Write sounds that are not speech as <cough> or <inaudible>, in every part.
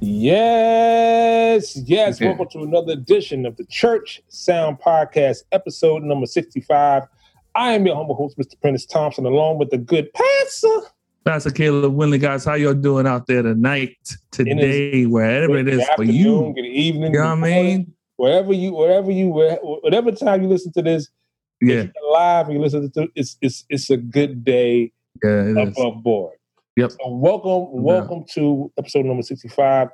Yes, yes. Yeah. Welcome to another edition of the Church Sound Podcast, episode number 65. I am your humble host, Mr. Prentice Thompson, along with the good pastor. Pastor Caleb Winley, guys, how y'all doing out there tonight, today, wherever it is Good is for afternoon, you? Good evening. You know what good I morning, mean? Wherever you, wherever you, where- whatever time you listen to this, Yeah, if you're live and you listen to it, it's it's it's a good day yeah, it is. above board. Yep. So welcome, welcome to episode number 65.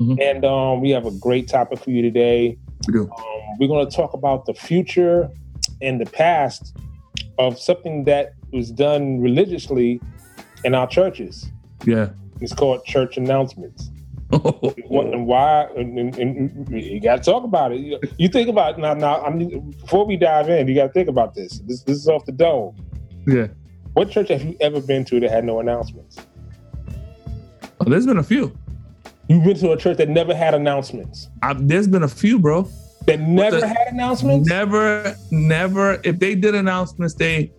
Mhm. And um, we have a great topic for you today. We do. Um, we're going to talk about the future and the past of something that was done religiously in our churches. Yeah. It's called church announcements. <laughs> And why? And, and- and you got to talk about it. You, you think about now. Now, I mean, before we dive in, you got to think about this. This, this is off the dome. yeah. What church have you ever been to that had no announcements? There's been a few. You've been to a church that never had announcements. I, there's been a few, bro. That never the- had announcements. Never, never. If they did announcements, they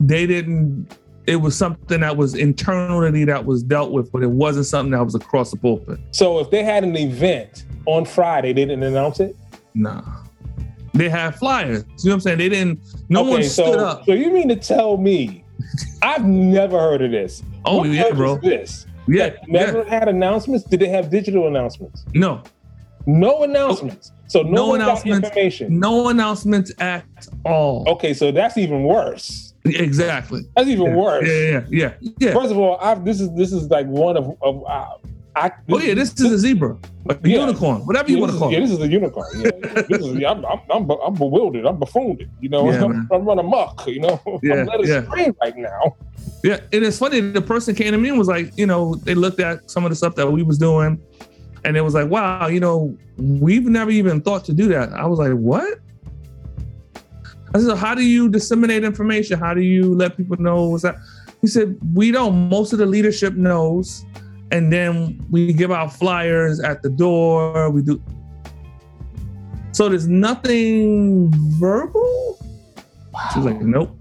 they didn't. It was something that was internally that was dealt with, but it wasn't something that was across the pulpit. So if they had an event on Friday, they didn't announce it. Nah. They had flyers. You know what I'm saying? They didn't. No one so stood up. so you mean to tell me? I've never heard of this. Oh What yeah, bro. is This Yeah, That never yeah. had announcements. Did they have digital announcements? No, No announcements. So no, No announcements. information. no announcements at all. Okay, so that's even worse. Exactly. That's even Yeah, worse. Yeah, yeah, yeah, yeah. First of all, I've, this is this is like one of of uh, I. Oh yeah, this is a zebra, a Yeah. unicorn, whatever you yeah, want to call yeah, it. this is a unicorn. Yeah, yeah. This is, I'm, I'm, I'm, I'm bewildered. I'm buffooned. You know, Yeah, I'm. I'm running amok. You know, Yeah, <laughs> I'm yeah. astray right now. Yeah, and it's funny. The person came to me and was like, you know, they looked at some of the stuff that we was doing, and it was like, wow, you know, we've never even thought to do that. I was like, what? I said, how do you disseminate information? How do you let people know what's that? He said, we don't. Most of the leadership knows, and then we give out flyers at the door. We do. So there's nothing verbal. She's like, nope,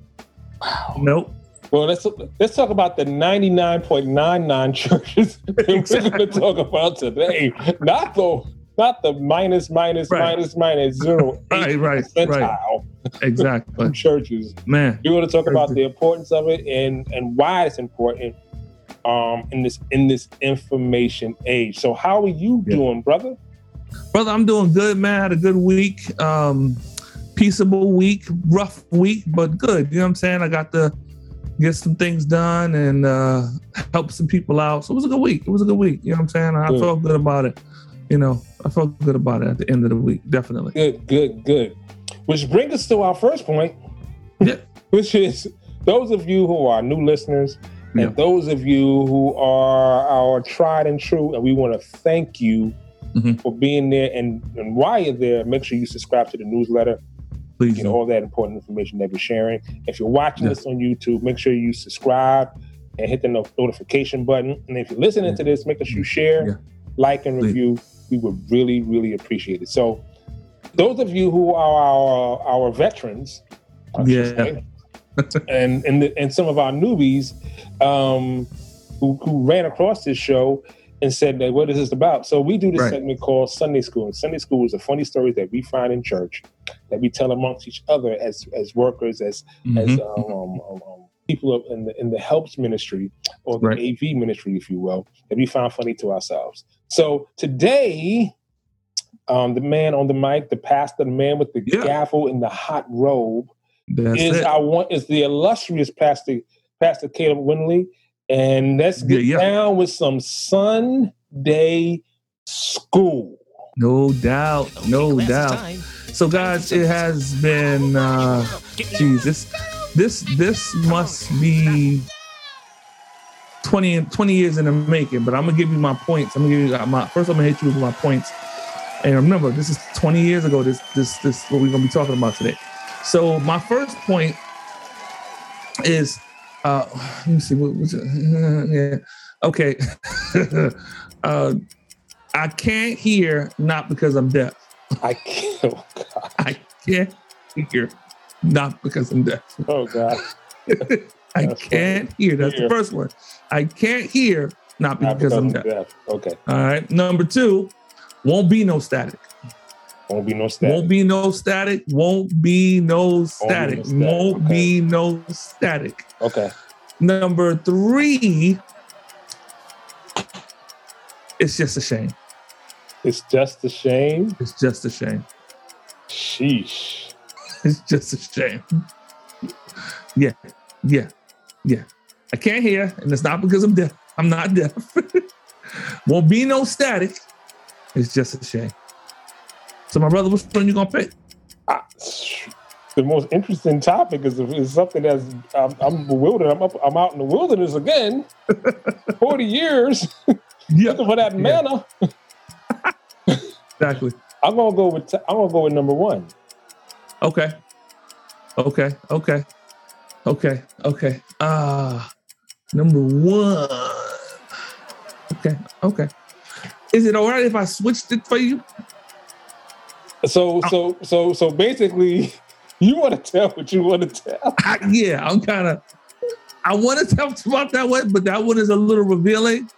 Wow. nope. Well, let's let's talk about the 99.99 <laughs> churches that we're going to talk about today. Not the not the minus minus Right. minus minus zero Right, eight right, right. percentile Exactly, <laughs> churches. man. We're going to talk about the importance of it and and why it's important um in this in this information age. So how are you Yeah. doing, brother? Brother, I'm doing good, man. Had a good week. Um, peaceable week, rough week, but good. You know what I'm saying? I got to get some things done and uh, help some people out. So it was a good week. It was a good week. You know what I'm saying? I Good. felt good about it. You know, I felt good about it at the end of the week. Definitely. Good, good, good. Which brings us to our first point. Yeah. <laughs> Which is those of you who are new listeners and Yeah. those of you who are our tried and true, and we want to thank you Mhm. for being there. And, and while you're there, make sure you subscribe to the newsletter. Please. Get do. all that important information that we're sharing. If you're watching Yeah. this on YouTube, make sure you subscribe and hit the no- notification button. And if you're listening Yeah. to this, make sure you share, Yeah. like, and Please. review. We would really, really appreciate it. So, those of you who are our, our veterans, Yeah. say, and and, the, and some of our newbies um, who, who ran across this show and said that what is this about? So we do this Right. segment called Sunday School. And Sunday School is the funny stories that we find in church that we tell amongst each other as as workers, as as Mhm. um, um, um, um, people in the in the helps ministry or the Right. AV ministry, if you will, that we find funny to ourselves. So today um, the man on the mic, the pastor, the man with the Yeah. gavel and the hot robe, That's is it. I want is the illustrious Pastor Pastor Caleb Winley, and let's get Yeah, yeah. down with some Sunday school. No doubt. No doubt. So guys, it has been uh Jesus. This this must be 20, 20 years in the making, but I'm gonna give you my points. I'm gonna give you my first I'm gonna hit you with my points. And remember, this is 20 years ago, this this this what we're gonna be talking about today. So my first point is uh let me see what was it? <laughs> yeah. Okay. <laughs> uh I can't hear not because I'm deaf. I can't. Oh God. I can't hear not because I'm deaf. Oh God. <laughs> I That's can't hear. That's Hear. the first one. I can't hear not Not because I'm because deaf. deaf. Okay. All right. Number two, won't be no static. Won't be no static. Won't be no static. Won't be no static. static. Won't Okay. be no static. Okay. Number three, it's just a shame. It's just a shame. It's just a shame. Sheesh. It's just a shame. Yeah, yeah, yeah. I can't hear, and it's not because I'm deaf. I'm not deaf. <laughs> Won't be no static. It's just a shame. So, my brother, which one you gonna pick? I, the most interesting topic is, is something that's I'm, I'm bewildered. I'm up, I'm out in the wilderness again. <laughs> Forty years Yeah, looking for that Yeah. manna. exactly. I'm gonna go with I'm gonna go with number one. Okay, okay, okay, okay, okay. Ah, number one. Okay, okay. Is it all right if I switched it for you? So so so so basically, <laughs> you want to tell what you want to tell. I, yeah, I'm kind of. I want to talk about that one, but that one is a little revealing.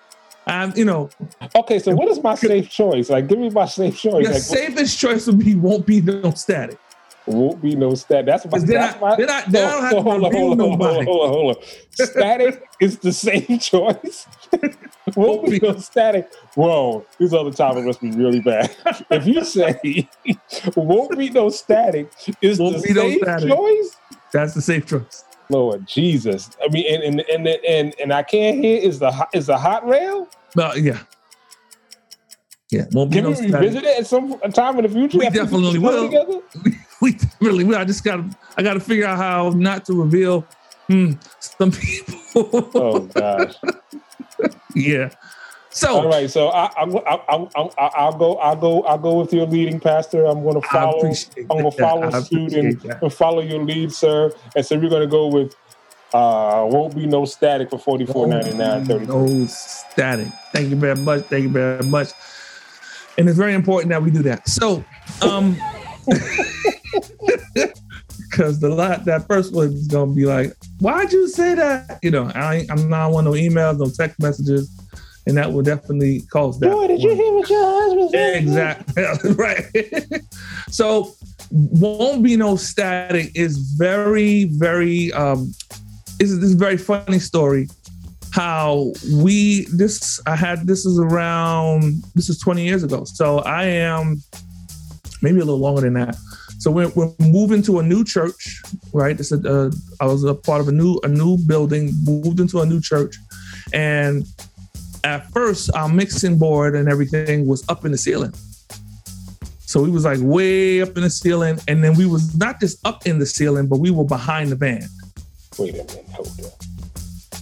Um, you know, Okay, so what is my safe choice? Like, give me my safe choice. your Like, safest choice would be won't be no static. Won't be no stat. That's my. then That's I- my then I- then I don't have to hold on, reveal hold on, hold on, hold on, hold on. Static <laughs> is the same choice. won't be no static. Whoa, this other topic must be really bad. <laughs> if you say won't be no static is Won't the be no safe static. choice. That's the safe choice. Lord Jesus, I mean, and and and and, and I can't hear is the hot- is the hot rail. No, yeah, yeah. Won't be Can no we static. revisit it at some time in the future? We definitely will. <laughs> we really will. I just got to. I got to figure out how not to reveal hmm, some people. Oh <laughs> gosh. yeah. So All right, so I, I, I, I, I, I'll go. I'll go. I'll go with your leading pastor. I'm going to follow. I'm going to follow I suit and, and follow your lead, sir. And so we're going to go with. Uh, won't be no static for forty four ninety nine thirty. No static. Thank you very much. Thank you very much. And it's very important that we do that. So, um, <laughs> <laughs> because the lot that first one is gonna be like, why'd you say that? You know, I I'm not want no emails, no text messages, and that will definitely cause that. Boy, did you hear what your husband said? Exactly. <laughs> right. so won't be no static is very, very um is this very funny story. How we this I had this is around this is 20 years ago. So I am maybe a little longer than that. So we're, we're moving to a new church, right? This is uh, I was a part of a new a new building, moved into a new church, and at first our mixing board and everything was up in the ceiling. So we was like way up in the ceiling, and then we was not just up in the ceiling, but we were behind the band. Wait a minute, hold up.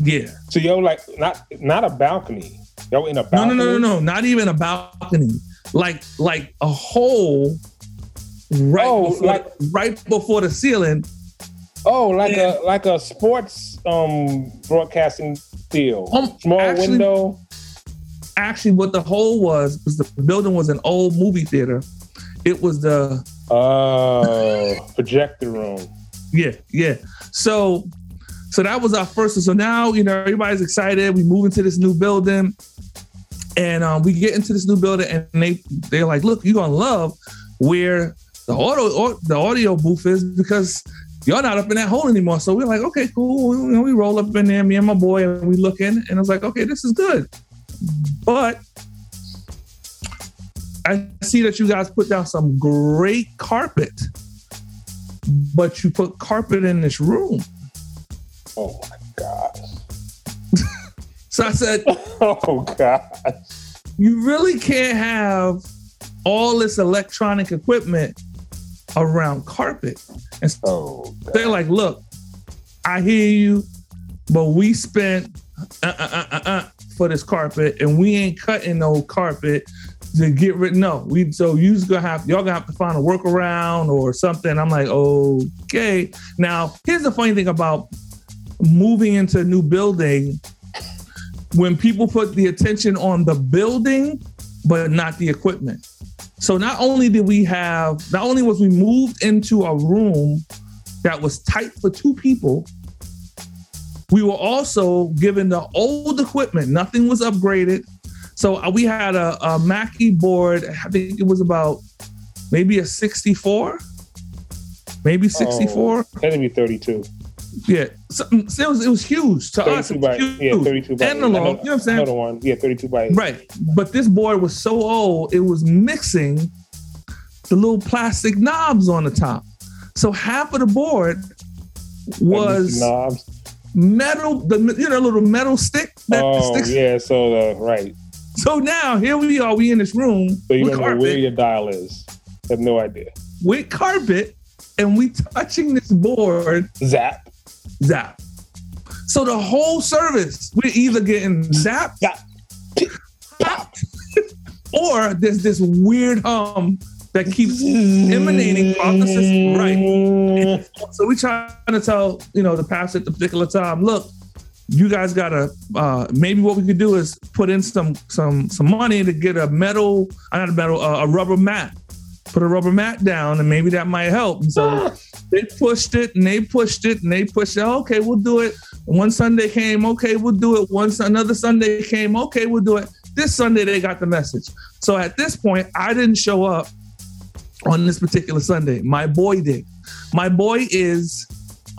Yeah. So yo, like not not a balcony. Yo, in a No, no, no, no, no. Not even a balcony. Like like a hole right Oh, before like- right before the ceiling. Oh, like Yeah. a like a sports um broadcasting deal. Um, Small actually- window. Actually, what the hole was was the building was an old movie theater. It was the Oh, projector room. Yeah, yeah. So, so that was our first. So now you know everybody's excited. We move into this new building, and um, we get into this new building, and they they're like, "Look, you're gonna love where the audio or, the audio booth is because you're not up in that hole anymore." So we're like, "Okay, cool." You know, we roll up in there, me and my boy, and we look in, and I was like, "Okay, this is good," but I see that you guys put down some great carpet, but you put carpet in this room. Oh my gosh. <laughs> So I said, <laughs> Oh gosh. you really can't have all this electronic equipment around carpet. And so Oh God. they're like, look, I hear you, but we spent uh, uh, uh, uh, uh, for this carpet and we ain't cutting no carpet to get rid. No, we so you's gonna have y'all gonna have to find a workaround or something. I'm like, okay. Now, here's the funny thing about moving into a new building. When people put the attention on the building, but not the equipment. So not only did we have, not only was we moved into a room that was tight for two people, we were also given the old equipment. Nothing was upgraded. So uh, we had a, a Mackie board. I think it was about maybe a 64, maybe 64. Oh, that'd be 32. Yeah, Mm, it was it was huge to us. 32 It was huge. yeah, 32 by. Analog, you know what I'm saying? Another one. Yeah, 32 by. eight. Right. But this board was so old, it was mixing the little plastic knobs on the top. So half of the board was knobs. metal, the you know, little metal stick that Oh sticks. yeah, so the right. So now here we are, we in this room So you don't know where your dial is. have no idea. with carpet, and we touching this board, Zap. Zap. So the whole service, we're either getting zapped Zap. Pop. <laughs> or there's this weird hum that keeps emanating from the system. Right. So we trying to tell, you know, the pastor at the particular time, look, you guys gotta uh maybe what we could do is put in some some some money to get a metal, uh, not a metal, uh, a rubber mat. Put a rubber mat down and maybe that might help. And so ah! they pushed it and they pushed it and they pushed it. Oh, okay, we'll do it. One Sunday came, okay, we'll do it. Once another Sunday came, okay, we'll do it. This Sunday they got the message. So at this point, I didn't show up on this particular Sunday. My boy did. My boy is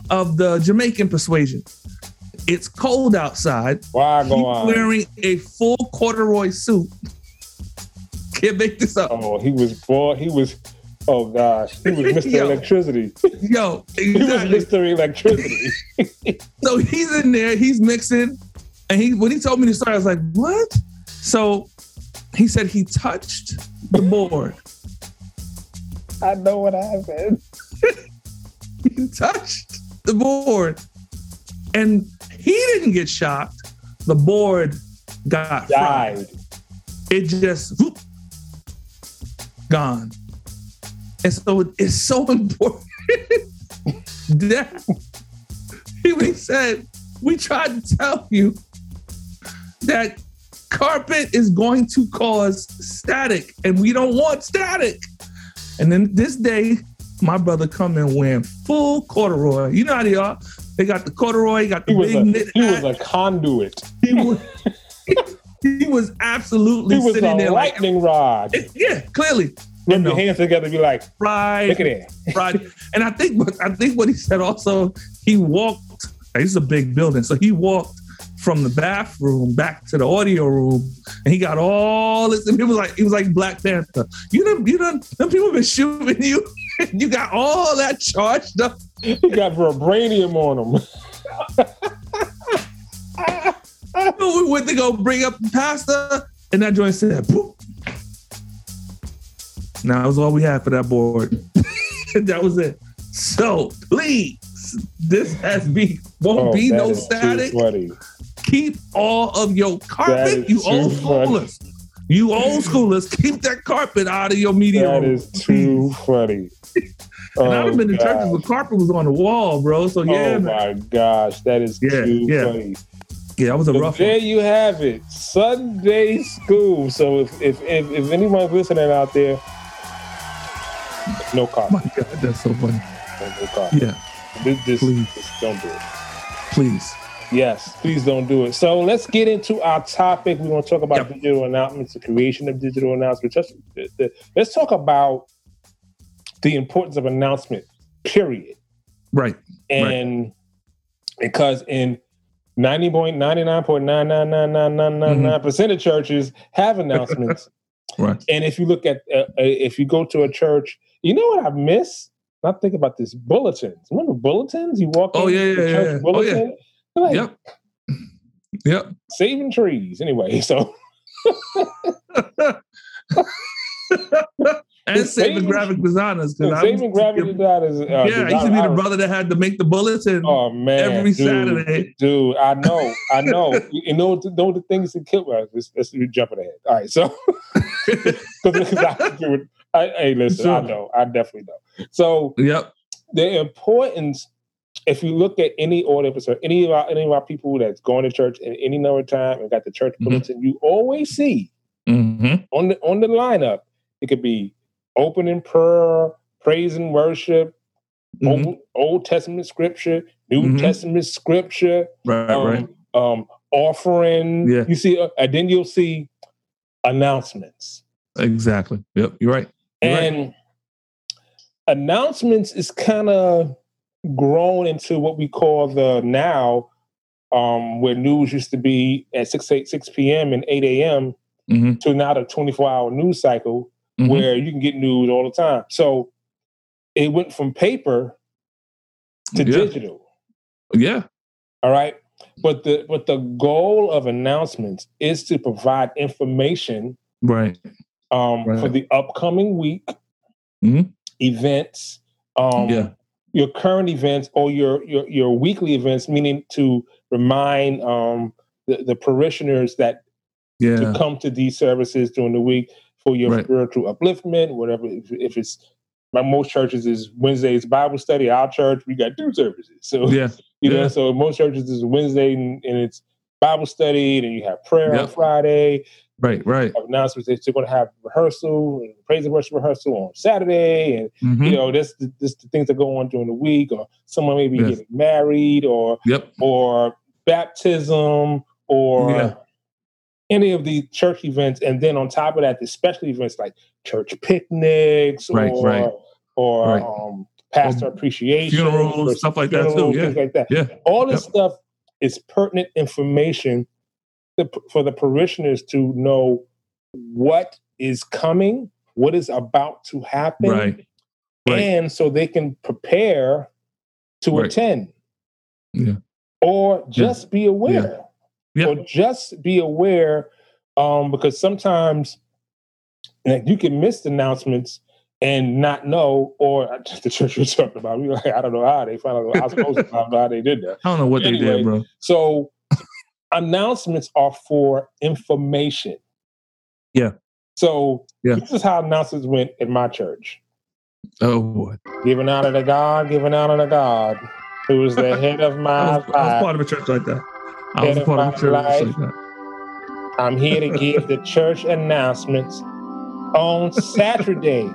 of the Jamaican persuasion. It's cold outside. Why He's go on? wearing a full corduroy suit. Can't make this up. Oh, he was boy. He was. Oh gosh, he was Mr. <laughs> Yo. Electricity. Yo, He was. Mr. Electricity. <laughs> So he's in there, he's mixing, and he when he told me the story, I was like, "What?" So he said he touched the board. I know what happened. <laughs> He touched the board, and he didn't get shocked. The board got fried. It just whoop, gone. And so it's so <laughs> important that he he said, we tried to tell you that carpet is going to cause static and we don't want static. And then this day, my brother come in wearing full corduroy. You know how they are. They got the corduroy, he got the He big a knit he hat. was a conduit. He was, <laughs> he was absolutely He was sitting a there like, lightning rod. yeah, clearly. Rub know. your hands together, be like, Right, look at it. right. <laughs> And I think, what I think what he said also, he walked. This is a big building, so he walked from the bathroom back to the audio room, and he got all this. And it was like it was like Black Panther. You done, you done. Them people been shooting you. <laughs> you got all that charged up. He got vibranium on him. <laughs> we went to go bring up the pastor, and that joint said, "Boop." Now that was all we had for that board. <laughs> that was it. So please, this has be won't Oh, be no static. Keep all of your carpet. You old funny. schoolers. You old schoolers, keep that carpet out of your media That is too funny. <laughs> And Oh, have been in churches gosh. where carpet was on the wall, bro. So oh, yeah, oh man. my gosh, that is Yeah, too yeah. funny. Yeah, that was a But rough there one. you have it, Sunday school. So if if if, if anyone's listening out there, no Oh car, my God, that's so funny. no car. Yeah, This, this, Please. this- don't do it. please. Yes, please don't do it. So let's get into our topic. We're going to talk about Yep. digital announcements, the creation of digital announcements. Let's, the- let's talk about the importance of announcement. Period. Right. and because in 90.99.9999999 percent of churches have announcements Right. And if you look at, uh, uh, if you go to a church, you know what I miss? I think about this bulletins. Remember bulletins? You walk Oh, in, yeah, the yeah, church yeah. Oh, bulletin. They're like, Yep. Yep. saving trees. Anyway, so and It's saving graphic designers. saving gravity designers. Uh, Yeah, I used to be the brother that had to make the bulletin. Oh man, every dude, Saturday. dude. I <laughs> know, I know. you know, know the things that kill. Well, let's, let's be jumping ahead. All right, so <laughs> because I. I, hey, listen, I know, I definitely know. So Yep. the importance, if you look at any order or any of our any of our people that's going to church at any number of time and got the church Mhm. bulletin, you always see Mm-hmm. on the on the lineup. It could be opening prayer, praise and worship, Mhm. Old, Old Testament scripture, New Mhm. Testament scripture, Right, um, right. um, offering. Yeah. You see, uh, and then you'll see announcements. Exactly. Yep. You're right. You're right. and announcements is kind of grown into what we call the now, um, where news used to be at 6, 8, 6 p.m. and 8 a.m. Mhm. to now the 24 hour news cycle Mhm. where you can get news all the time. So it went from paper to Yeah. digital. Yeah. All right. But the but the goal of announcements is to provide information Right. um, for the upcoming week Mhm. events, um, Yeah. your current events or your your your weekly events, meaning to remind um, the, the parishioners that Yeah. to come to these services during the week for your Right. spiritual upliftment, whatever. If, if it's like most churches is Wednesday's Bible study. Our church we got two services, so Yeah. <laughs> you know. So most churches is Wednesday and, and it's Bible study, and you have prayer on Friday. Right. Right. Announcements that you're going to have rehearsal and praise and worship rehearsal on Saturday, and Mhm. you know this this the things that go on during the week, or someone may be Yes. getting married, or Yep. or baptism, or Yeah. Any of the church events, and then on top of that, the special events like church picnics, Right, or right. or Right. um, pastor Or appreciation, funerals, stuff like that too, yeah. things like that. Yeah. All this Yep. stuff is pertinent information to, for the parishioners to know what is coming, what is about to happen, Right. Right. and so they can prepare to Right. attend. Yeah. Or just be aware. Yeah. Or just be aware um, because sometimes like, you can miss announcements and not know, or <laughs> the church you're talking about. You're like, I don't know how they found out. I was supposed to I don't how they did that. I don't know what they did, bro. So announcements are for information. Yeah. So Yeah. this is how announcements went in my church. Oh boy. Giving honor to God, giving honor to God, who is the head of <laughs> I my was, I was part of a church like that. I was part of a church like that. I'm here to give the church announcements on Saturday.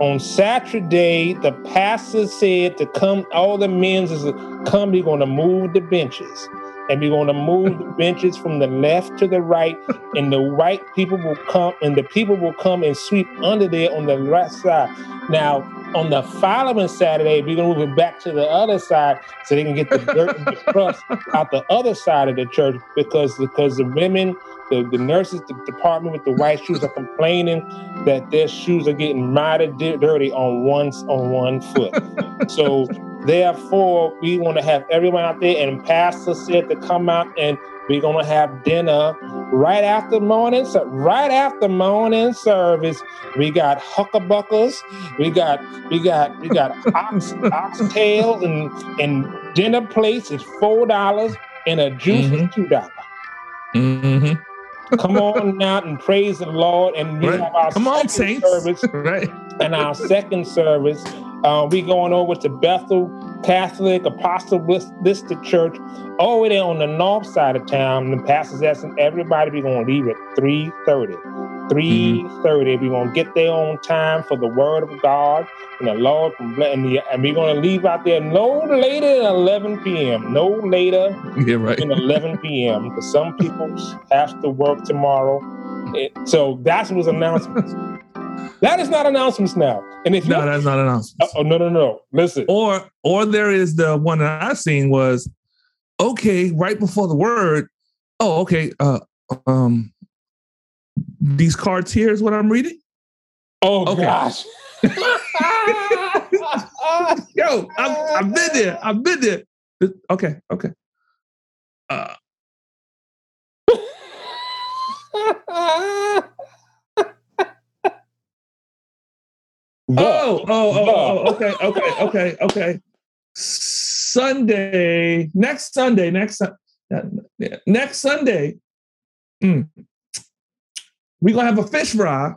on Saturday, the pastor said to come, all the men's is come, we're going to move the benches. And we're going to move the <laughs> benches from the left to the right, and the white people will come, and the people will come and sweep under there on the right side. Now, on the following Saturday, we're going to move it back to the other side so they can get the dirt and the crust <laughs> out the other side of the church because because the women, the, the nurses, the department with the white shoes are complaining that their shoes are getting mighty di- dirty on one on one foot. <laughs> so therefore, we want to have everyone out there. And Pastor said to come out and we're gonna have dinner right after morning. So right after morning service, we got huckabuckers, we got we got we got <laughs> ox oxtails and and dinner plates is four dollars and a juice is two dollars. Mm-hmm. Come on <laughs> out and praise the Lord. And we Right. have our Come on, second saints. service. Right. And our second service, uh, we going over to Bethel Catholic Apostolic Church over there on the north side of town. And the pastor's asking everybody going to leave at 3.30. 3.30. We're going to get there on time for the word of God. And the Lord. And, the, and we're going to leave out there no later than 11 p.m. No later Yeah, right. than 11 p.m. Because some people have to work tomorrow. It- so that's was announcements. that is not announcements now. And if No, that's not announced. oh no no no listen Or or there is the one that I've seen was okay, right before the word. Oh, okay. Uh um these cards here is what I'm reading. Oh Okay. gosh. <laughs> <laughs> Yo, I've, I've been there. I've been there. Okay, okay. Uh, <laughs> The- oh, oh, oh, oh, okay, okay, okay, okay. Sunday, next Sunday, next next Sunday, mm, we gonna have a fish fry,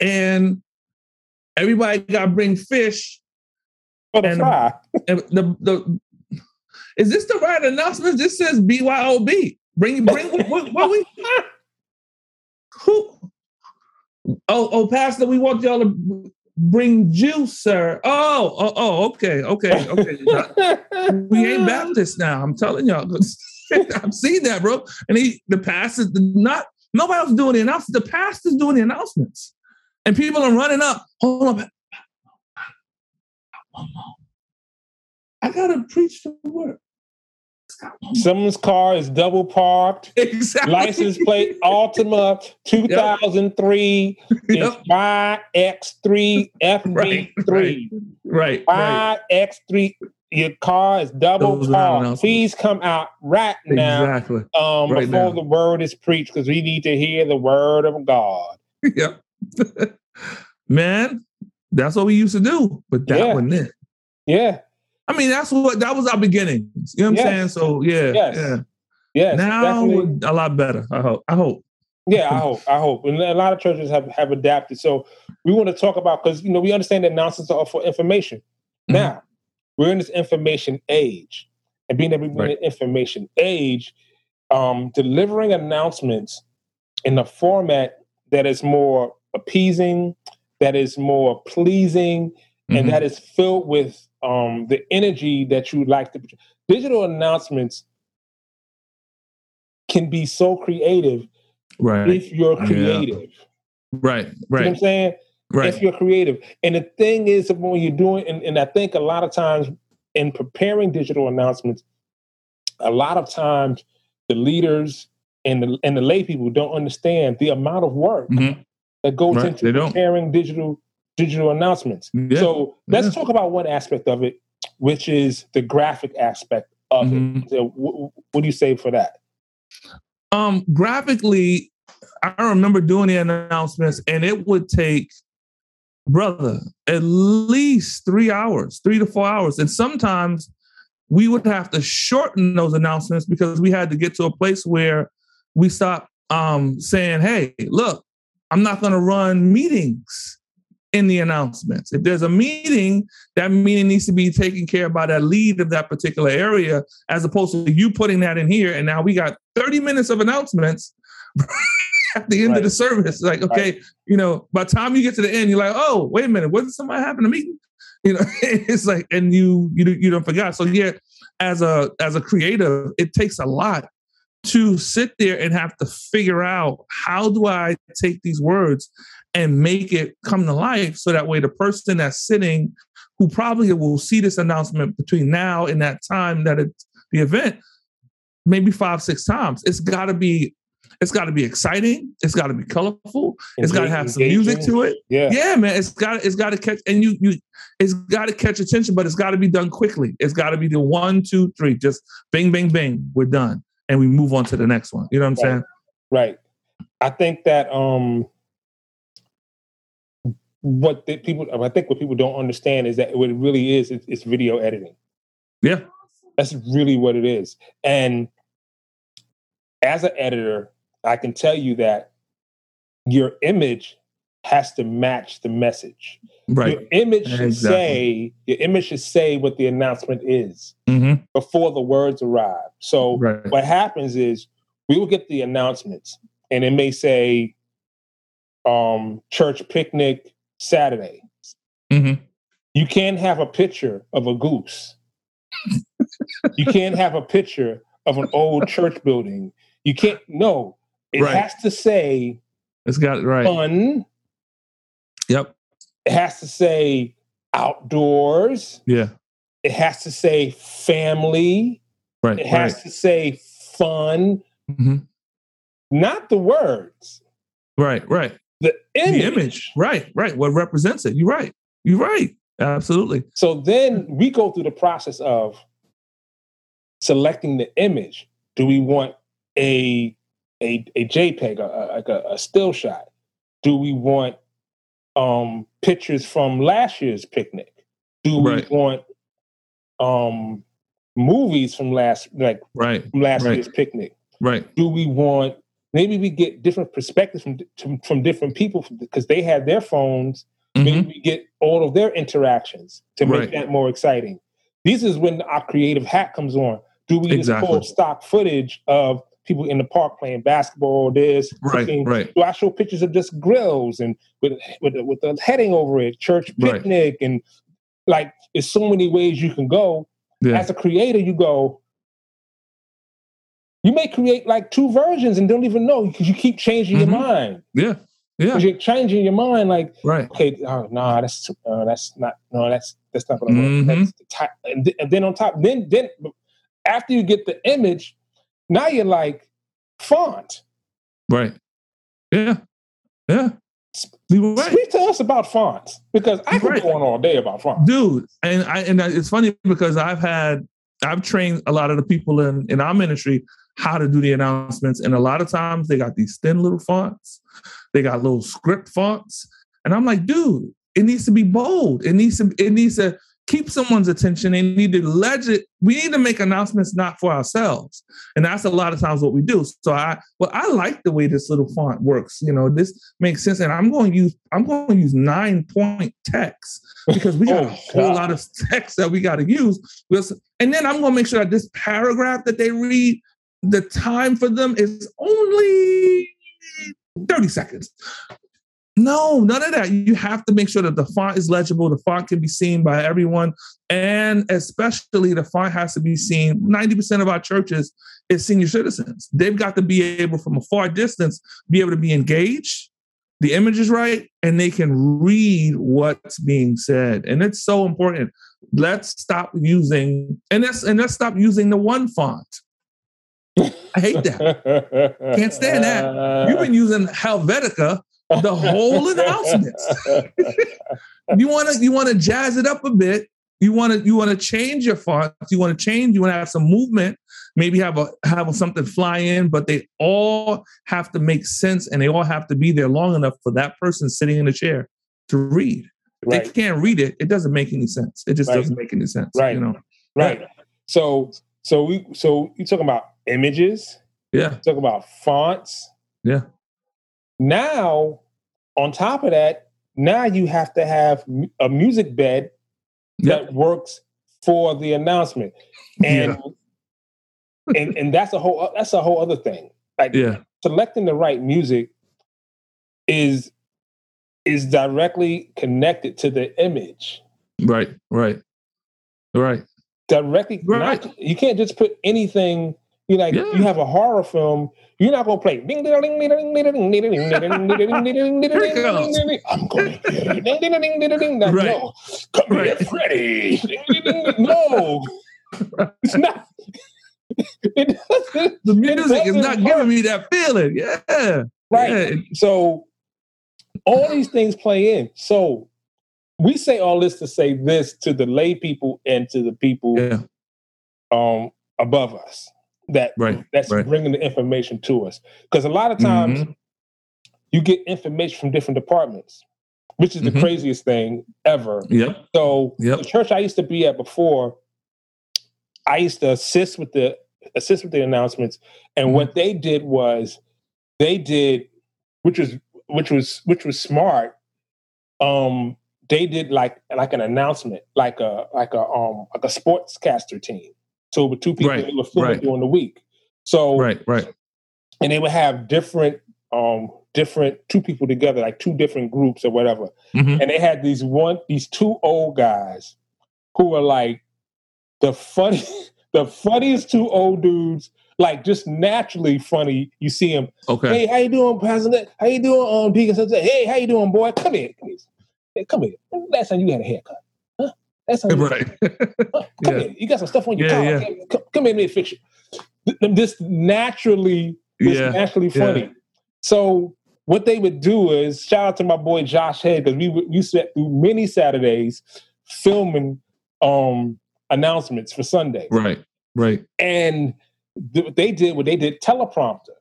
and everybody got to bring fish. for the fry. And the the is this the right announcement? This says BYOB. Bring bring what, what, what we <laughs> who? Oh oh, Pastor, we want y'all to bring juice, sir. Oh oh oh, okay okay okay. we ain't Baptist now. I'm telling y'all. <laughs> I've seen that, bro. And he, the pastor, not nobody else doing the announcements. The pastor's doing the announcements, and people are running up. Hold on, I gotta preach the word. <laughs> Someone's car is double parked. Exactly. License plate Altima 2003 <laughs> Yep. is YX3FB3. Right, right, right. YX3. Your car is double parked. Please come out right now Exactly. um, Right before now. the word is preached because we need to hear the word of God. <laughs> Yep. Man, that's what we used to do, but that Yeah. wasn't it. Yeah. I mean, that's what that was our beginnings. You know what I'm saying? So yeah, Yes. yeah. Yes. now definitely. a lot better. I hope. I hope. Yeah, I hope. I hope. And a lot of churches have, have adapted. So we want to talk about because you know we understand that announcements are for information. Mhm. Now we're in this information age, and being that we're in Right. an information age, um, delivering announcements in a format that is more appeasing, that is more pleasing, Mhm. and that is filled with um, the energy that you like to. Digital announcements can be so creative right, if you're Yeah. creative. right, Right. You know what I'm saying? right. If you're creative. And the thing is when you're doing, and, and I think a lot of times in preparing digital announcements, a lot of times the leaders and the and the lay people don't understand the amount of work Mhm. that goes Right, into they don't. preparing digital digital announcements. Yeah. So let's Yeah. talk about one aspect of it, which is the graphic aspect of Mhm. it. So wh- what do you say for that? Um, graphically, I remember doing the announcements, and it would take, brother, at least three hours, three to four hours, and sometimes we would have to shorten those announcements because we had to get to a place where we stopped um, saying, "Hey, look, I'm not going to run meetings." In the announcements. If there's a meeting, that meeting needs to be taken care of by that lead of that particular area, as opposed to you putting that in here. And now we got 30 minutes of announcements <laughs> at the end Right. of the service. Like, okay, you know, by the time you get to the end, you're like, oh, wait a minute, wasn't somebody having a meeting? <laughs> You know, <laughs> it's like, and you you you don't forgot. So yeah, as a as a creative, it takes a lot to sit there and have to figure out how do I take these words and make it come to life so that way the person that's sitting who probably will see this announcement between now and that time that it's the event maybe five six times. It's got to be it's got to be exciting. It's got to be colorful. It's got to have some music to it. Yeah. yeah man it's got it's got to catch and you you it's got to catch attention but it's got to be done quickly. It's got to be the one two three just bing bing bing we're done and we move on to the next one you know what i'm Right. saying Right. I think that um what the people I think what people don't understand is that what it really is it's, it's video editing. yeah That's really what it is. And as an editor, I can tell you that your image has to match the message. right. Your image should Exactly. say your image should say what the announcement is hmm before the words arrive. So right. what happens is we will get the announcements and it may say um church picnic saturday. Hmm you can't have a picture of a goose. You can't have a picture of an old church building. You can't no. It Right. has to say it's got right. fun yep it has to say outdoors yeah it has to say family right it has right to say fun hmm not the words, Right, right. the image. The image. Right, right. What represents it. You're right. You're right. Absolutely. So then we go through the process of selecting the image. Do we want a a, a JPEG, a, a- like a, a still shot? Do we want um, pictures from last year's picnic? Do we want um, movies from last like Right, from last Right. year's picnic? right. Do we want maybe we get different perspectives from from, from different people because they have their phones Mhm. maybe we get all of their interactions to make Right. that more exciting. This is when our creative hat comes on. Do we just pull stock footage of people in the park playing basketball, this, Right, cooking? right. Do I show pictures of just grills and with with, with the heading over it, church Right. picnic, and like there's so many ways you can go. Yeah. As a creator, you go. You may create like two versions and don't even know because you keep changing Mhm. your mind. Yeah. Yeah. Because you're changing your mind, like Right. okay, oh, no, that's uh, that's not no, that's that's not gonna work. Mhm. That's the type, and, th- and then on top, then then after you get the image, now you're like font. Right. Yeah. Yeah. You're right. Speak to us about fonts because I could Right. go on all day about fonts. dude and i and it's funny because i've had i've trained a lot of the people in in our ministry how to do the announcements and a lot of times they got these thin little fonts they got little script fonts and i'm like dude it needs to be bold it needs to it needs to keep someone's attention. They need to legit we need to make announcements not for ourselves. And that's a lot of times what we do. So i well i like the way this little font works. You know this makes sense. And i'm going to use i'm going to use nine point text because we got Oh, a whole God. lot of text that we got to use and then i'm going to make sure that this paragraph that they read the time for them is only 30 seconds no, none of that. You have to make sure that the font is legible, the font can be seen by everyone, and especially the font has to be seen. 90% of our churches is senior citizens. They've got to be able, from a far distance, be able to be engaged, the image is right, and they can read what's being said. And it's so important. Let's stop using, and let's and let's stop using the one font. I hate that. <laughs> Can't stand that. You've been using Helvetica the whole <laughs> announcements. you want to you want to jazz it up a bit. You want to you want to change your font. You want to change. You want to have some movement. Maybe have a have something fly in, but they all have to make sense, and they all have to be there long enough for that person sitting in the chair to read. Right, They can't read it. It doesn't make any sense. It just Right. doesn't make any sense. Right. You know. right. So so we so you talking about images, Yeah. talk about fonts. Yeah. Now, on top of that, now you have to have a music bed Yep. that works for the announcement, and and and that's a whole uh, that's a whole other thing. Like Yeah. selecting the right music is is directly connected to the image. Right. Right. Right. Directly, Right. not- you can't just put anything. You like Yeah. you have a horror film. You're not gonna play. ding, ding, ding, ding, ding, ding, ding, ding, ding, ding, ding, ding, ding, ding, ding, ding, ding, goes. ding, ding. I'm gonna. Ding, ding, ding, ding, ding. Right. No, come here, Freddy. No, it's not. It doesn't. The music is doesn't not work. giving me that feeling. Yeah. Right. Yeah. So all these things play in. So we say all this to say this to the lay people and to the people Yeah. um, above us that Right. that's right. bringing the information to us. Because a lot of times Mhm. you get information from different departments, which is the Mhm. craziest thing ever. Yep. So Yep. the church I used to be at before, I used to assist with the assist with the announcements, and Mhm. what they did was they did, which was which was which was smart. Um, they did like like an announcement, like a like a um like a sportscaster team. So with two people, Right, they were filming right. during the week. So Right. Right. and they would have different um different two people together, like two different groups or whatever Mhm. and they had these one these two old guys who were like the funny <laughs> the funniest two old dudes like just naturally funny you see them Okay. hey how you doing president how you doing um Deacon hey how you doing boy come here come here, hey, come here. last time you had a haircut time you, Right. <laughs> come Yeah. here you got some stuff on your Yeah, car yeah. Come, come here let me fix it this naturally this Yeah. naturally funny. So what they would do is shout out to my boy Josh Head because we would- we sat through many Saturdays filming um announcements for Sunday. Right. Right. And th- they did what they did teleprompter.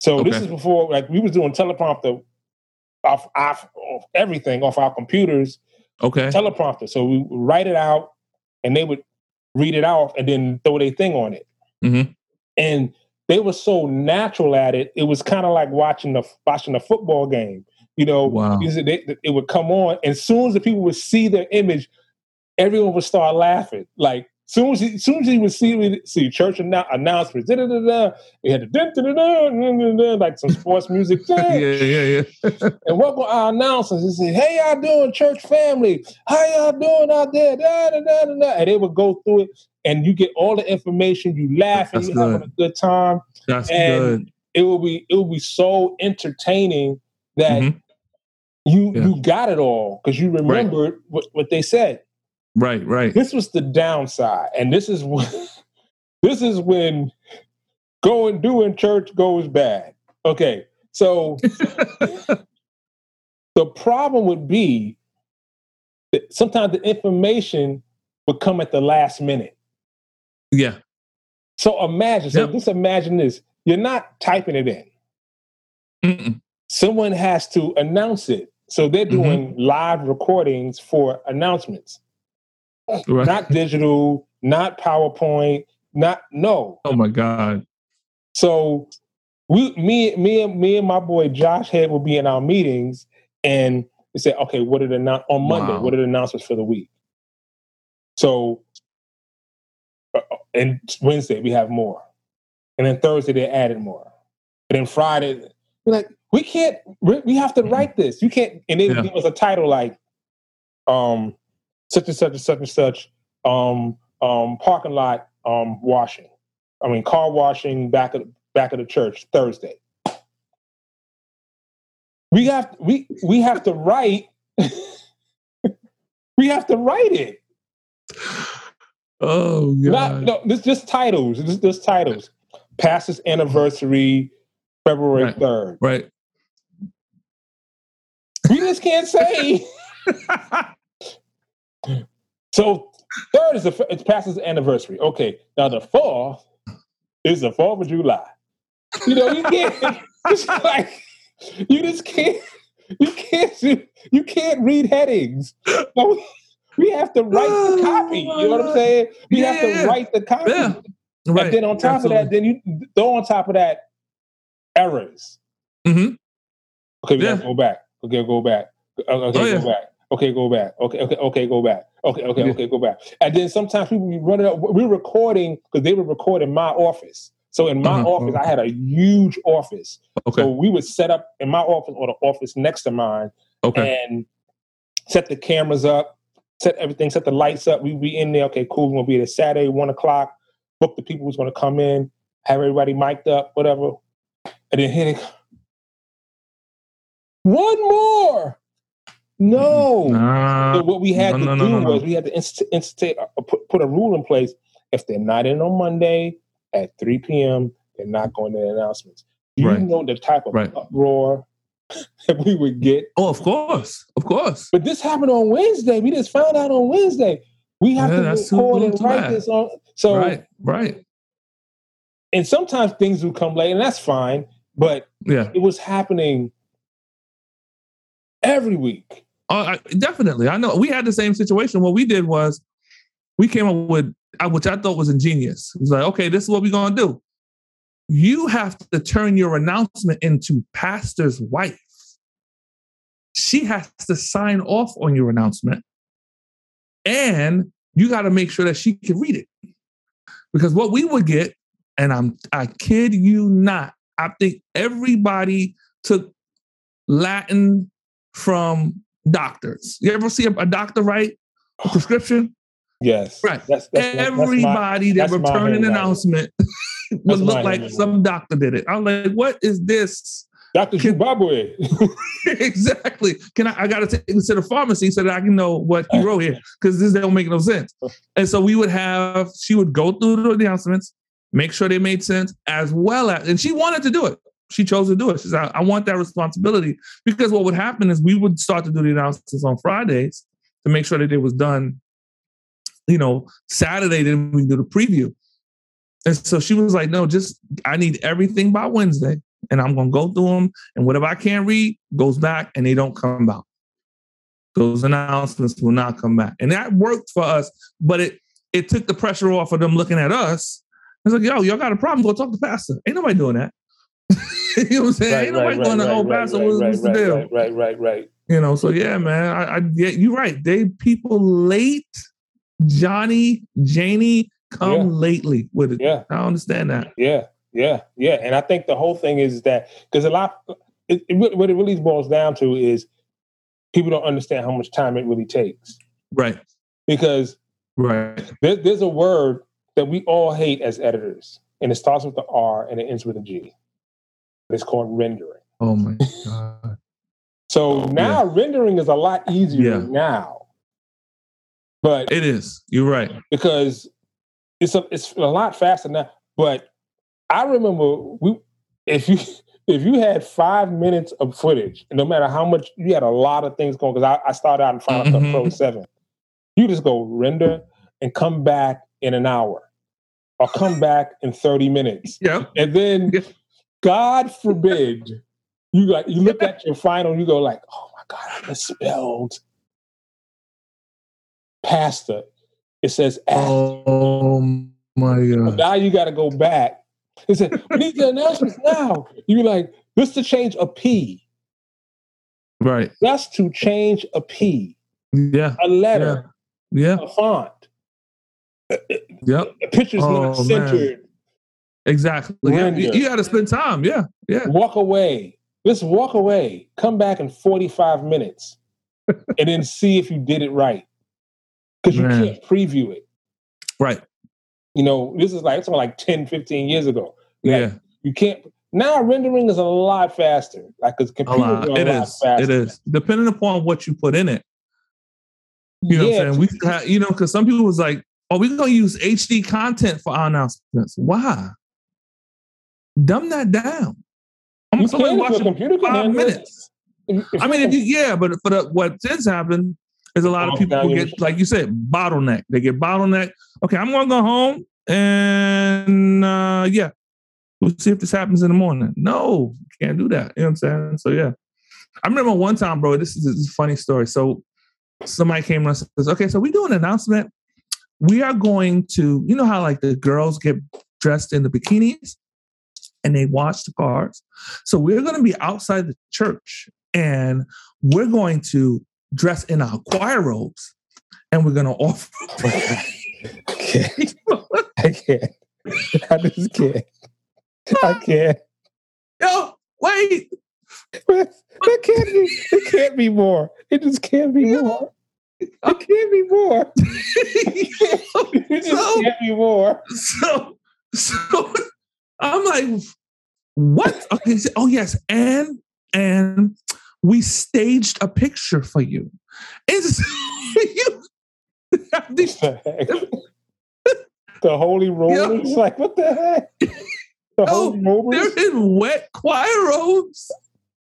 So this is before like we was doing teleprompter off, off, off everything off our computers Okay. teleprompter. So we would write it out and they would read it off and then throw their thing on it. Mhm. And they were so natural at it. It was kind of like watching the watching a football game. You know, Wow. it, it- it would come on, and as soon as the people would see their image, everyone would start laughing. Like soon as he, soon as he would see see church annou- announcements, da da da da, we had the like some sports music. <laughs> yeah. Yeah. Yeah. And welcome our announcers and say, "Hey, y'all doing, church family? How y'all doing out there?" Da, da, da, da, da. And they would go through it, and you get all the information. You laugh, and That's you're having a good time. That's And good. It will be it will be so entertaining that Mhm. you Yeah. you got it all because you remembered what, what they said. Right. Right. This was the downside, and this is when <laughs> this is when going doing church goes bad. Okay, so <laughs> the problem would be that sometimes the information would come at the last minute. Yeah. So imagine, so Yep. just imagine this: you're not typing it in. Mm-mm. Someone has to announce it. So they're Mm-hmm. doing live recordings for announcements, Right. not digital, not PowerPoint, not no. oh my God. So we, me, me, and me and my boy Josh Head will be in our meetings, and we say, okay, what are the annou- on Monday? Wow. What are the announcements for the week? So, uh, and Wednesday we have more, and then Thursday they added more, and then Friday we're like, we can't, we have to write this. You can't, and they Yeah. give us a title like, um, such and such and such and such, um, um, parking lot, um, washing. I mean, car washing back of back of the church Thursday. We have we we have to write. <laughs> we have to write it. Oh Not no. This just titles. This just titles. Pastor's anniversary, February Right. third. Right. We just can't say. <laughs> So third is the it's Pastor's anniversary. Okay, now the fourth is the Fourth of July. You know, you can't. <laughs> It's like you just can't. You can't. You can't read headings. No, we have to write the <sighs> copy. You know what I'm saying? We have Oh, to write the copy. Yeah. Right. And then on top of that, then you throw on top of that errors. Mhm. Okay, we Yeah. gotta go back. Okay, go back. Okay, Oh, yeah. go back. Okay, go back. Okay, okay, okay, go back. Okay, okay, Yeah. okay, go back. And then sometimes people be running up. We're recording because they were recording my office. So in my Uh-huh. office, I had a huge office. Okay. So we would set up in my office or the office next to mine okay. and set the cameras up, set everything, set the lights up. We'd be in there. Okay, cool. We're gonna be there Saturday, one o'clock. Book the people who's gonna come in, have everybody mic'd up, whatever. And then hit it. One more. No. Nah. So what we had no, to no, do no, was we had to inst- instate, uh, put, put a rule in place. If they're not in on Monday at 3 p.m., they're not going to the announcements. Do you Right. know the type of Right. uproar <laughs> that we would get? Oh, of course. Of course. But this happened on Wednesday. We just found out on Wednesday. We have Yeah, to record and write bad. this on. So, right. Right. and sometimes things will come late, and that's fine. But Yeah. it was happening every week. I, definitely. I know we had the same situation. What we did was we came up with, uh, which I thought was ingenious. It was like, okay, this is what we're going to do. You have to turn your announcement into pastor's wife. She has to sign off on your announcement. And you got to make sure that she can read it. Because what we would get, and I'm I kid you not, I think everybody took Latin from doctors. You ever see a, a doctor write a prescription? Yes, Right. That's, that's, that's my- Everybody that that's my returned an announcement <laughs> would look like handwriting. some doctor did it. I'm like, what is this? Dr. Zimbabwe. <laughs> exactly. Can I? I got to take this to the pharmacy so that I can know what he wrote here because this don't make no sense. And so we would have. She would go through the announcements. make sure they made sense, as well as, and she wanted to do it. She chose to do it. She said, I want that responsibility because what would happen is we would start to do the announcements on Fridays to make sure that it was done, you know, Saturday, then we do the preview. And so she was like, no, just, I need everything by Wednesday and I'm to go through them. And whatever I can't read goes back and they don't come out. Those announcements will not come back. And that worked for us, but it, it took the pressure off of them looking at us. It's like, yo, y'all got a problem? Go talk to pastor. Ain't nobody doing that. <laughs> <laughs> you know what I'm saying? Right, Ain't nobody right, going right, to, right, pastor, right, what's, the deal? Right, right, right, right. You know, so yeah, man. I, I yeah, you're right. They people late, Johnny, Janie come Yeah. lately with it. Yeah. I understand that. Yeah, yeah, yeah. And I think the whole thing is that because a lot, it, it, what it really boils down to is people don't understand how much time it really takes. Right. Because Right. there, there's a word that we all hate as editors, and it starts with the R and it ends with a G. It's called rendering. Oh my God. <laughs> So now rendering is a lot easier Yeah. now, but It is. You're right. because it's a it's a lot faster now. But I remember we if you <laughs> if you had five minutes of footage, no matter how much you had a lot of things going, because I, I started out in Final Cut Pro Mhm. Seven, you just go render and come back in an hour, or come back in thirty minutes, Yeah. and then Yeah. God forbid you like you look at your final, you go like, oh my God, I misspelled pastor. It says after. Oh my God. now you got to go back. He said, "We need the announcements now." You be like, "This to change a P. Right. That's to change a P, Yeah. a letter, Yeah. a font. Yep. The picture's Oh, not man. Exactly. Yeah. Render. You, got to spend time. Yeah. Yeah. Walk away. Let's walk away. Come back in forty-five minutes, <laughs> and then see if you did it right. Because you can't preview it. Right. You know, this is like something like 10, 15 years ago. Like, Yeah. You can't. Now rendering is a lot faster. Like because A computers lot. are a It lot is. faster. It is. Depending upon what you put in it. You know yeah, what I'm saying? We have, you know, because some people was like, oh, we're gonna use HD content for our announcements. Why? Dumb that down. I'm somebody can if your watching five minutes. If- if I mean, if you yeah, but for the what tends to happen is a lot of people who get, like you said, bottleneck. They get bottleneck. Okay, I'm gonna go home and uh yeah, we'll see if this happens in the morning. No, can't do that. You know what I'm saying? So yeah. I remember one time, bro. This is, this is a funny story. So somebody came and says, "Okay, so we do an announcement. We are going to, you know how like the girls get dressed in the bikinis and they watch the cars. So we're going to be outside the church and we're going to dress in our choir robes and we're going to offer. <laughs> <laughs> I can't. I can't. I just can't. I can't. <laughs> Yo, wait. There can't be. It can't be more. It just can't be more. It can't be more. It just So- can't be more. so so I'm like, what? Okay, so- oh yes, and and we staged a picture for you. It's <laughs> you The heck? <laughs> The holy rollers. Like what the heck? The Oh, holy rollers. they're in wet choir robes.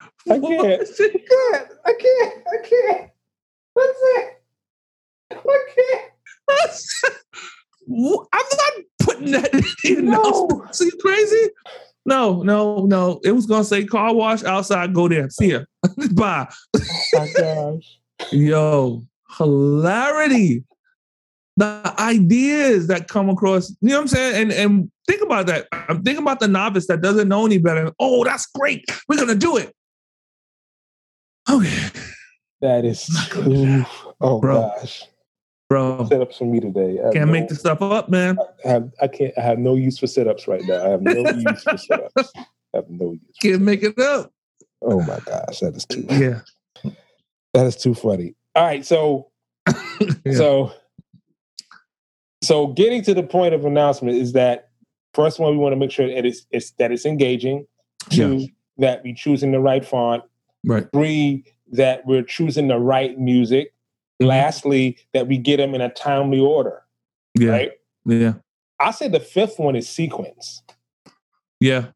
<laughs> I can't. I can't. I can't. I can't. That's it. I can't. I'm not putting that in the No. announcement. So you crazy? No, no, no. It was gonna say car wash outside. Go there. See ya. <laughs> Bye. Oh. Yo, hilarity. The ideas that come across, you know what I'm saying? And and think about that. I'm thinking about the novice that doesn't know any better. Oh, that's great. We're gonna do it. Oh, okay, That is too. Oh Bro. gosh. Bro. Setups for me today. I Can't no- make this stuff up, man. I have. I can't. I have no use for setups right now. I have no <laughs> use for setups. I have no use. Can't make it up. Oh my gosh, that is too. Yeah. That is too funny. All right, so <laughs> Yeah. so so getting to the point of announcement is that first one we want to make sure that it's, it's that it's engaging. Two, that we choosing the right font. Right. Three, that we're choosing the right music. Mhm. Lastly, that we get them in a timely order. Yeah. Right. Yeah. I say the fifth one is sequence. Yeah.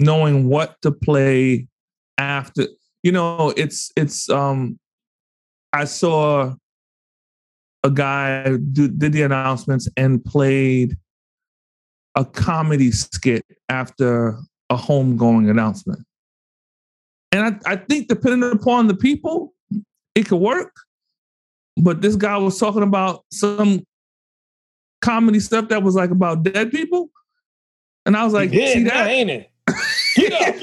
Knowing what to play after, you know, it's it's um I saw a guy do, did the announcements and played a comedy skit after a homegoing announcement. And I, I think depending upon the people, it could work. But this guy was talking about some comedy stuff that was like about dead people. And I was like, yeah, see that? ain't it? <laughs> Get up.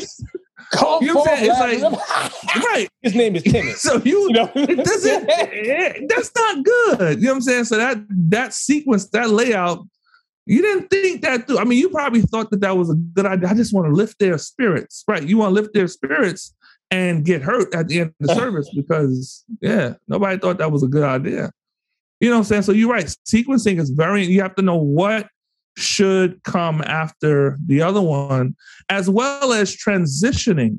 Come You know what I'm saying? It's like, <laughs> right. His name is <laughs> Timmy. So you, You know? doesn't, it- that's not good. You know what I'm saying? So that that sequence, that layout, you didn't think that through. I mean, you probably thought that that was a good idea. I just want to lift their spirits, right? You want to lift their spirits and get hurt at the end of the <laughs> service because, yeah, nobody thought that was a good idea. You know what I'm saying? So you're right. Sequencing is very. You have to know what should come after the other one, as well as transitioning.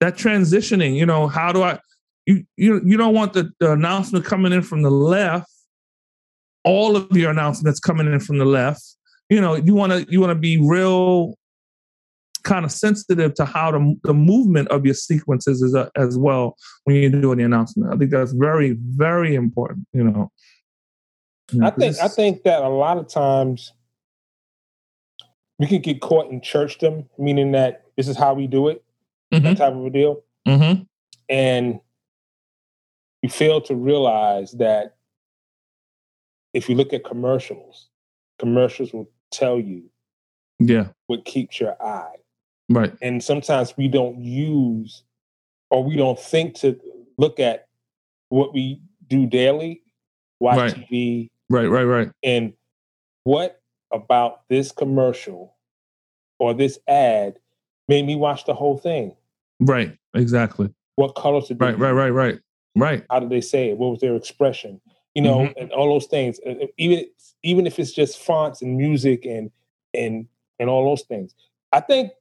That transitioning, you know, how do I? You you you don't want the, the announcement coming in from the left. All of your announcements coming in from the left. You know, you want to you want to be real kind of sensitive to how the, the movement of your sequences is uh, as well when you're doing the announcement. I think that's very very important. You know, You know, I think I think that a lot of times we can get caught in churchdom, meaning that this is how we do it, Mhm, that type of a deal, mhm. and we fail to realize that if you look at commercials, commercials will tell you yeah, what keeps your eye, right, and sometimes we don't use or we don't think to look at what we do daily, watch Right. TV, right, right, right. and what about this commercial or this ad made me watch the whole thing? Right, exactly. What colors did they Right, right, right, right, right. How did they say it? What was their expression? You know, Mhm. and all those things. Even even if it's just fonts and music and and and all those things. I think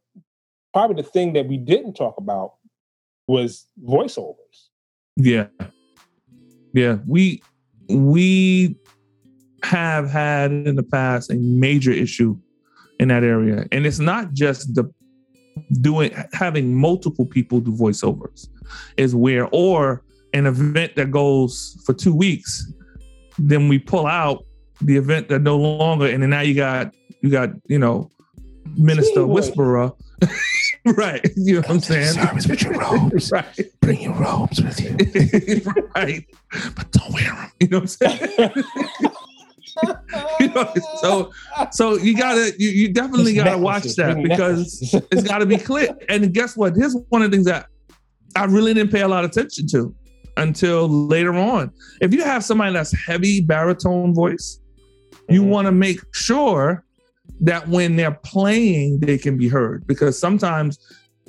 probably the thing that we didn't talk about was voiceovers. Yeah. Yeah. We we have had in the past a major issue in that area. And it's not just the doing having multiple people do voiceovers is where or an event that goes for two weeks, then we pull out the event that no longer and then now you got you got, you know, Minister. Whisperer. <laughs> right. <laughs> You know what I'm saying? Service with your <laughs> robes. right. Bring your robes with you. <laughs> right. But don't wear them. You know what I'm saying? you know, so so you gotta you, you definitely gotta watch that because it's gotta be clear. And guess what? Here's one of the things that I really didn't pay a lot of attention to until later on. If you have somebody that's heavy baritone voice, you Mhm. want to make sure that when they're playing, they can be heard. Because sometimes,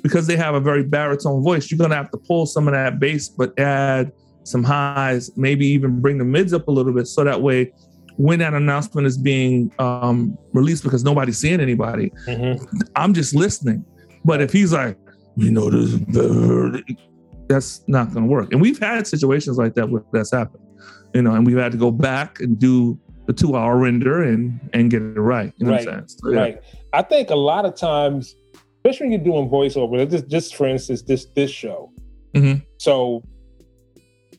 because they have a very baritone voice, you're gonna have to pull some of that bass, but add some highs, maybe even bring the mids up a little bit, so that way, when that announcement is being um, released, because nobody's seeing anybody, Mhm. I'm just listening. But if he's like, you know, this, that's not going to work. And we've had situations like that where that's happened, you know, and we've had to go back and do the two hour render and and get it right. You know what I'm saying? So, yeah. Right. I think a lot of times, especially when you're doing voiceover, just, just for instance, this this show. Mhm. So,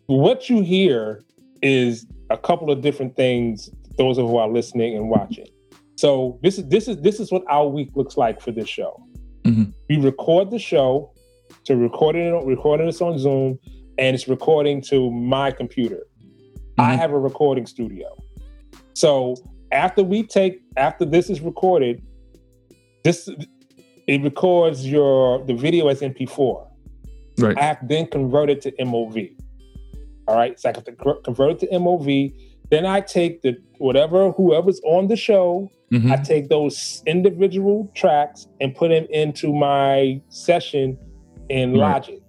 what you hear is a couple of different things. Those of you who are listening and watching. So this is this is this is what our week looks like for this show. Mhm. We record the show, so recording it, recording this on Zoom, and it's recording to my computer. I Mhm. have a recording studio. So after we take after this is recorded, this it records your the video as MP4. Right. I have to then convert it to MOV. All right, so I have to convert it to MOV. Then I take the whatever whoever's on the show, Mhm. I take those individual tracks and put them into my session in Right. Logic.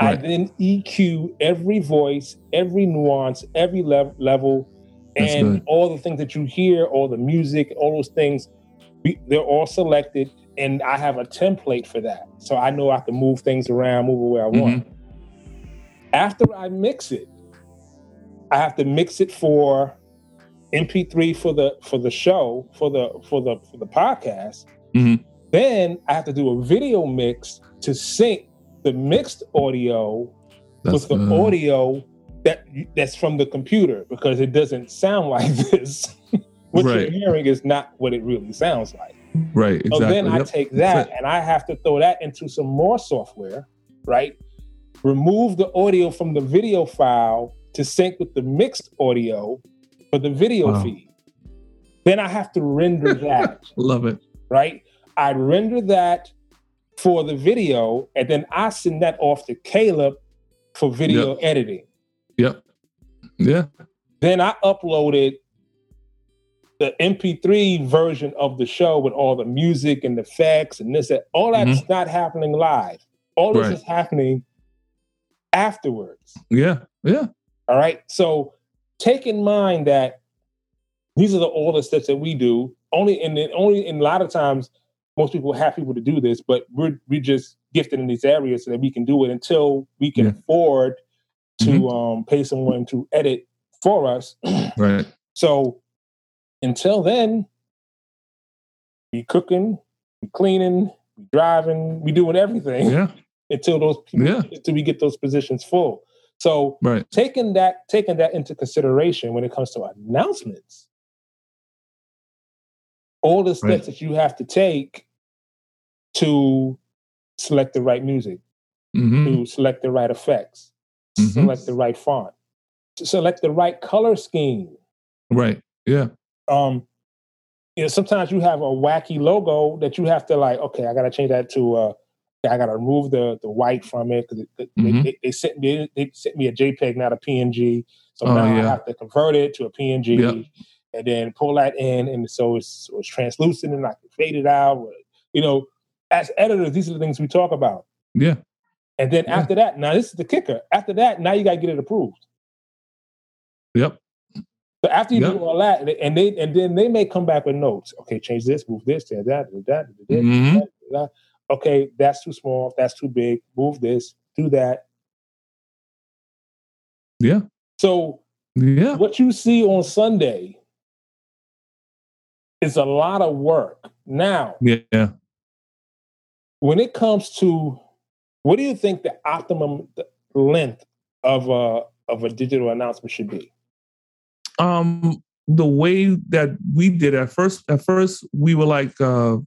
I then EQ every voice, every nuance, every lev- level, That's and good. all the things that you hear, all the music, all those things. We, they're all selected, and I have a template for that, so I know I can move things around, move it where I want. Mm-hmm. After I mix it, I have to mix it for MP3 for the for the show for the for the for the podcast. Mhm. Then I have to do a video mix to sync the mixed audio with the uh, audio that that's from the computer because it doesn't sound <laughs> like this. what Right. you're hearing is not what it really sounds like. right. Exactly. So then I take that and I have to throw that into some more software, right? Remove the audio from the video file to sync with the mixed audio for the video Wow. feed. Then I have to render <laughs> that, Love it. right? I render that for the video, and then I send that off to Caleb for video editing. Yep. Yeah. Then I uploaded the MP3 version of the show with all the music and the effects and this, that. All that's mm-hmm. not happening live. All this Right. is happening afterwards. Yeah. Yeah. All right. So take in mind that these are the all the steps that we do. Only and only in a lot of times, most people have people to do this, but we're we just gifted in these areas so that we can do it until we can Yeah. afford to Mhm. um, pay someone to edit for us. <clears throat> Right. So until then, we cooking, we cleaning, we driving, we doing everything Yeah. <laughs> until those people, Yeah. until we get those positions full. So Right. taking that taking that into consideration when it comes to announcements, all the steps Right. that you have to take to select the right music, hmm to select the right effects, Mhm. select the right font, select the right color scheme. Right. Yeah. um you know sometimes you have a wacky logo that you have to like okay i gotta change that to uh i gotta remove the the white from it because they, Mhm. they, they sent me they sent me a jpeg not a png so Oh, now i have to convert it to a png Yep. and then pull that in and so it's, so it's translucent and i can fade it out you know as editors these are the things we talk about Yeah. And then Yeah. after that now this is the kicker after that now you gotta get it approved Yep. So after you Yep. do all that, and they and then they may come back with notes. Okay, change this, move this, change that, do that, do this, Mhm. that, that. Okay, that's too small. That's too big. Move this, do that. Yeah. So Yeah. what you see on Sunday is a lot of work. Now, Yeah. when it comes to what do you think the optimum length of a of a digital announcement should be? Um, the way that we did at first, at first we were like, uh,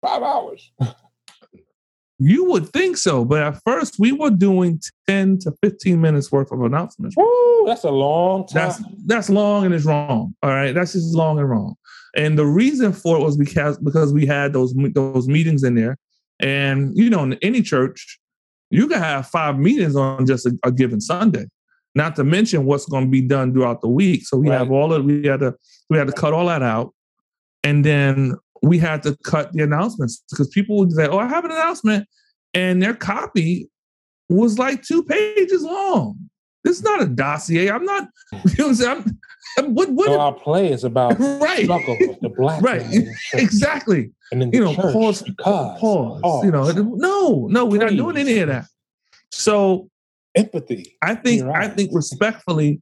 Five hours. <laughs> you would think so, but at first we were doing 10 to 15 minutes worth of announcements. Woo, that's a long time. That's that's long and it's wrong. All right, that's just long and wrong. And the reason for it was because because we had those those meetings in there, and you know, in any church, you can have five meetings on just a, a given Sunday. Not to mention what's going to be done throughout the week. So we have all of we had to we had to cut all that out, and then we had to cut the announcements because people would say, "Oh, I have an announcement," and their copy was like two pages long. This is not a dossier. I'm not. <laughs> You know what I'm saying? I'm, what? What? so our play is about <laughs> right. struggle of the black Right. man in the church. Exactly. And then You know, church pause- because Pause. You know. No. No. We're not doing any of that. So empathy. I think You're right. I think respectfully,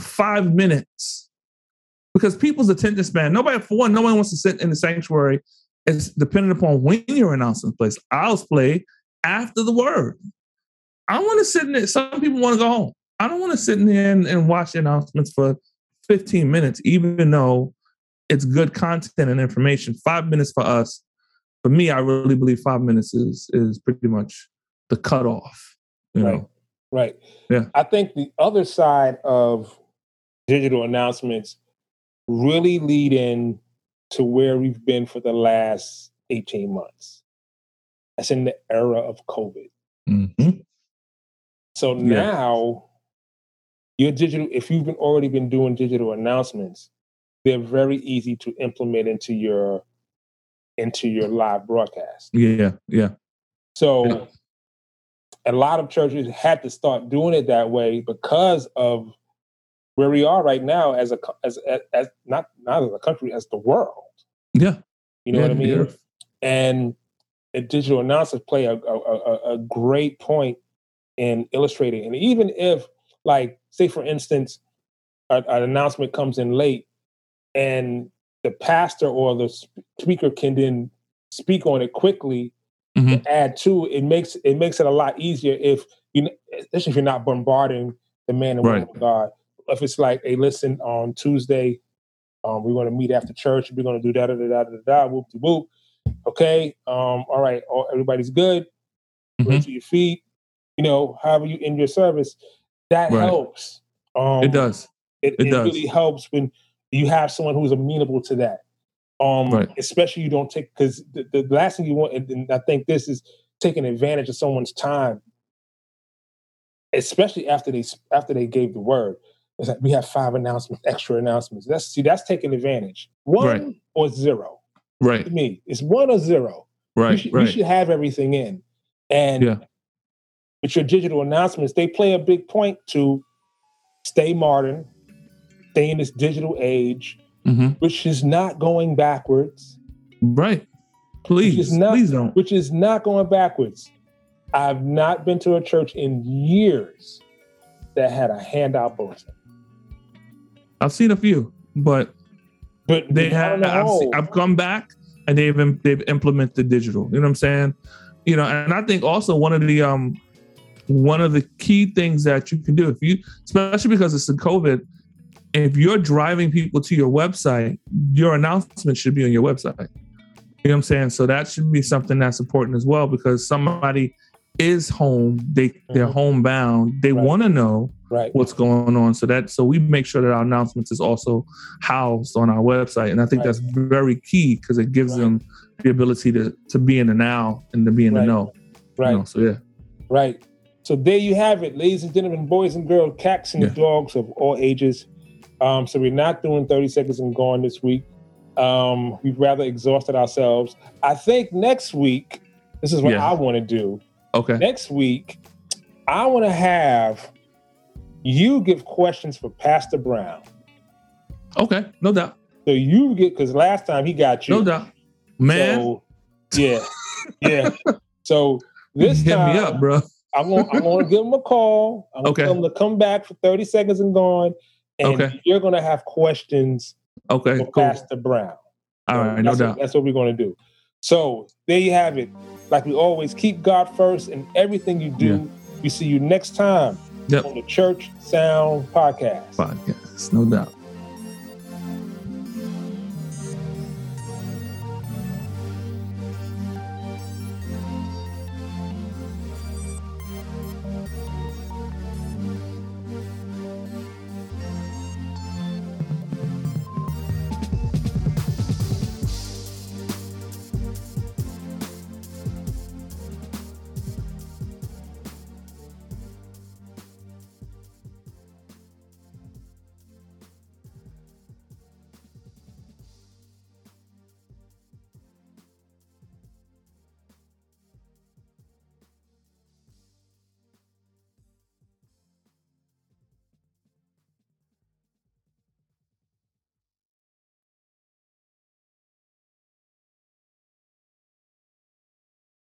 five minutes, because people's attention span. Nobody, for one, no one wants to sit in the sanctuary. It's dependent upon when your announcement plays. I'll play after the word. I want to sit in there. Some people want to go home. I don't want to sit in there and, and watch the announcements for 15 minutes, even though it's good content and information. Five minutes for us, for me, I really believe five minutes is is pretty much the cutoff. You Right. know, Right. Yeah. I think the other side of digital announcements really lead in to where we've been for the last 18 months. That's in the era of COVID. Mhm. So Yeah. now your digital, if you've been already been doing digital announcements, they're very easy to implement into your into your live broadcast. Yeah, yeah, So Yeah. a lot of churches had to start doing it that way because of where we are right now as a as as, as not not as a country as the world. yeah. You know yeah, what I mean? yeah. And digital announcers play a, a, a, a great point in illustrating. And even if, like, say for instance, an announcement comes in late, and the pastor or the speaker can then speak on it quickly Mhm. add to it, makes it makes it a lot easier if you especially if you're not bombarding the man and woman of God. If it's like, hey, listen, on Tuesday, um, we're going to meet after church. We're going to do da da da da da da whoop de whoop. Okay, um, all right, all, everybody's good. Mhm. Raise your feet. You know, however you end your service, that Right. helps. Um, It does. it, It it does. really helps when you have someone who's amenable to that. Um, Right. especially you don't take because the, the last thing you want, and, I think this is taking advantage of someone's time, especially after they after they gave the word. It's like we have five announcements, extra announcements. That's see, that's taking advantage. One Right. or zero. Right. To me, it's one or zero. You Right. you should have everything in. And Yeah. with your digital announcements, they play a big point to stay modern, stay in this digital age, hmm which is not going backwards, Right. Please. not- please don't. which is not going backwards. I've not been to a church in years that had a handout bulletin. I've seen a few, but But they have. I've, seen, I've come back and they've they've implemented digital. You know what I'm saying? You know, and I think also one of the um one of the key things that you can do if you, especially because it's the COVID, if you're driving people to your website, your announcement should be on your website. You know what I'm saying? So that should be something that's important as well because somebody is home, they they're Mhm. homebound, they Right. want to know right, what's going on. So that so we make sure that our announcements is also housed on our website, and I think Right. that's very key because it gives them the ability to to be in the now and to be in the know. you right, know? So yeah, right. So there you have it, ladies and gentlemen, boys and girls, cats and Yeah. dogs of all ages. Um, so we're not doing 30 seconds and gone this week. Um, we've rather exhausted ourselves. I think next week, this is what Yeah. I want to do. okay, next week, I want to have you give questions for Pastor Brown. okay, no doubt, So you get because last time he got you. no doubt, man. So, yeah, yeah. So this hit time, me up, bro. I'm gonna I'm gonna give him a call. I'm gonna tell him to come back for 30 seconds and gone. And Okay. you're gonna have questions Okay, for cool. Pastor Brown. All right, no doubt. What, that's what we're gonna do. So there you have it. Like we always keep God first in everything you do. We see you next time Yep. on the Church Sound Podcast. Podcast, no doubt.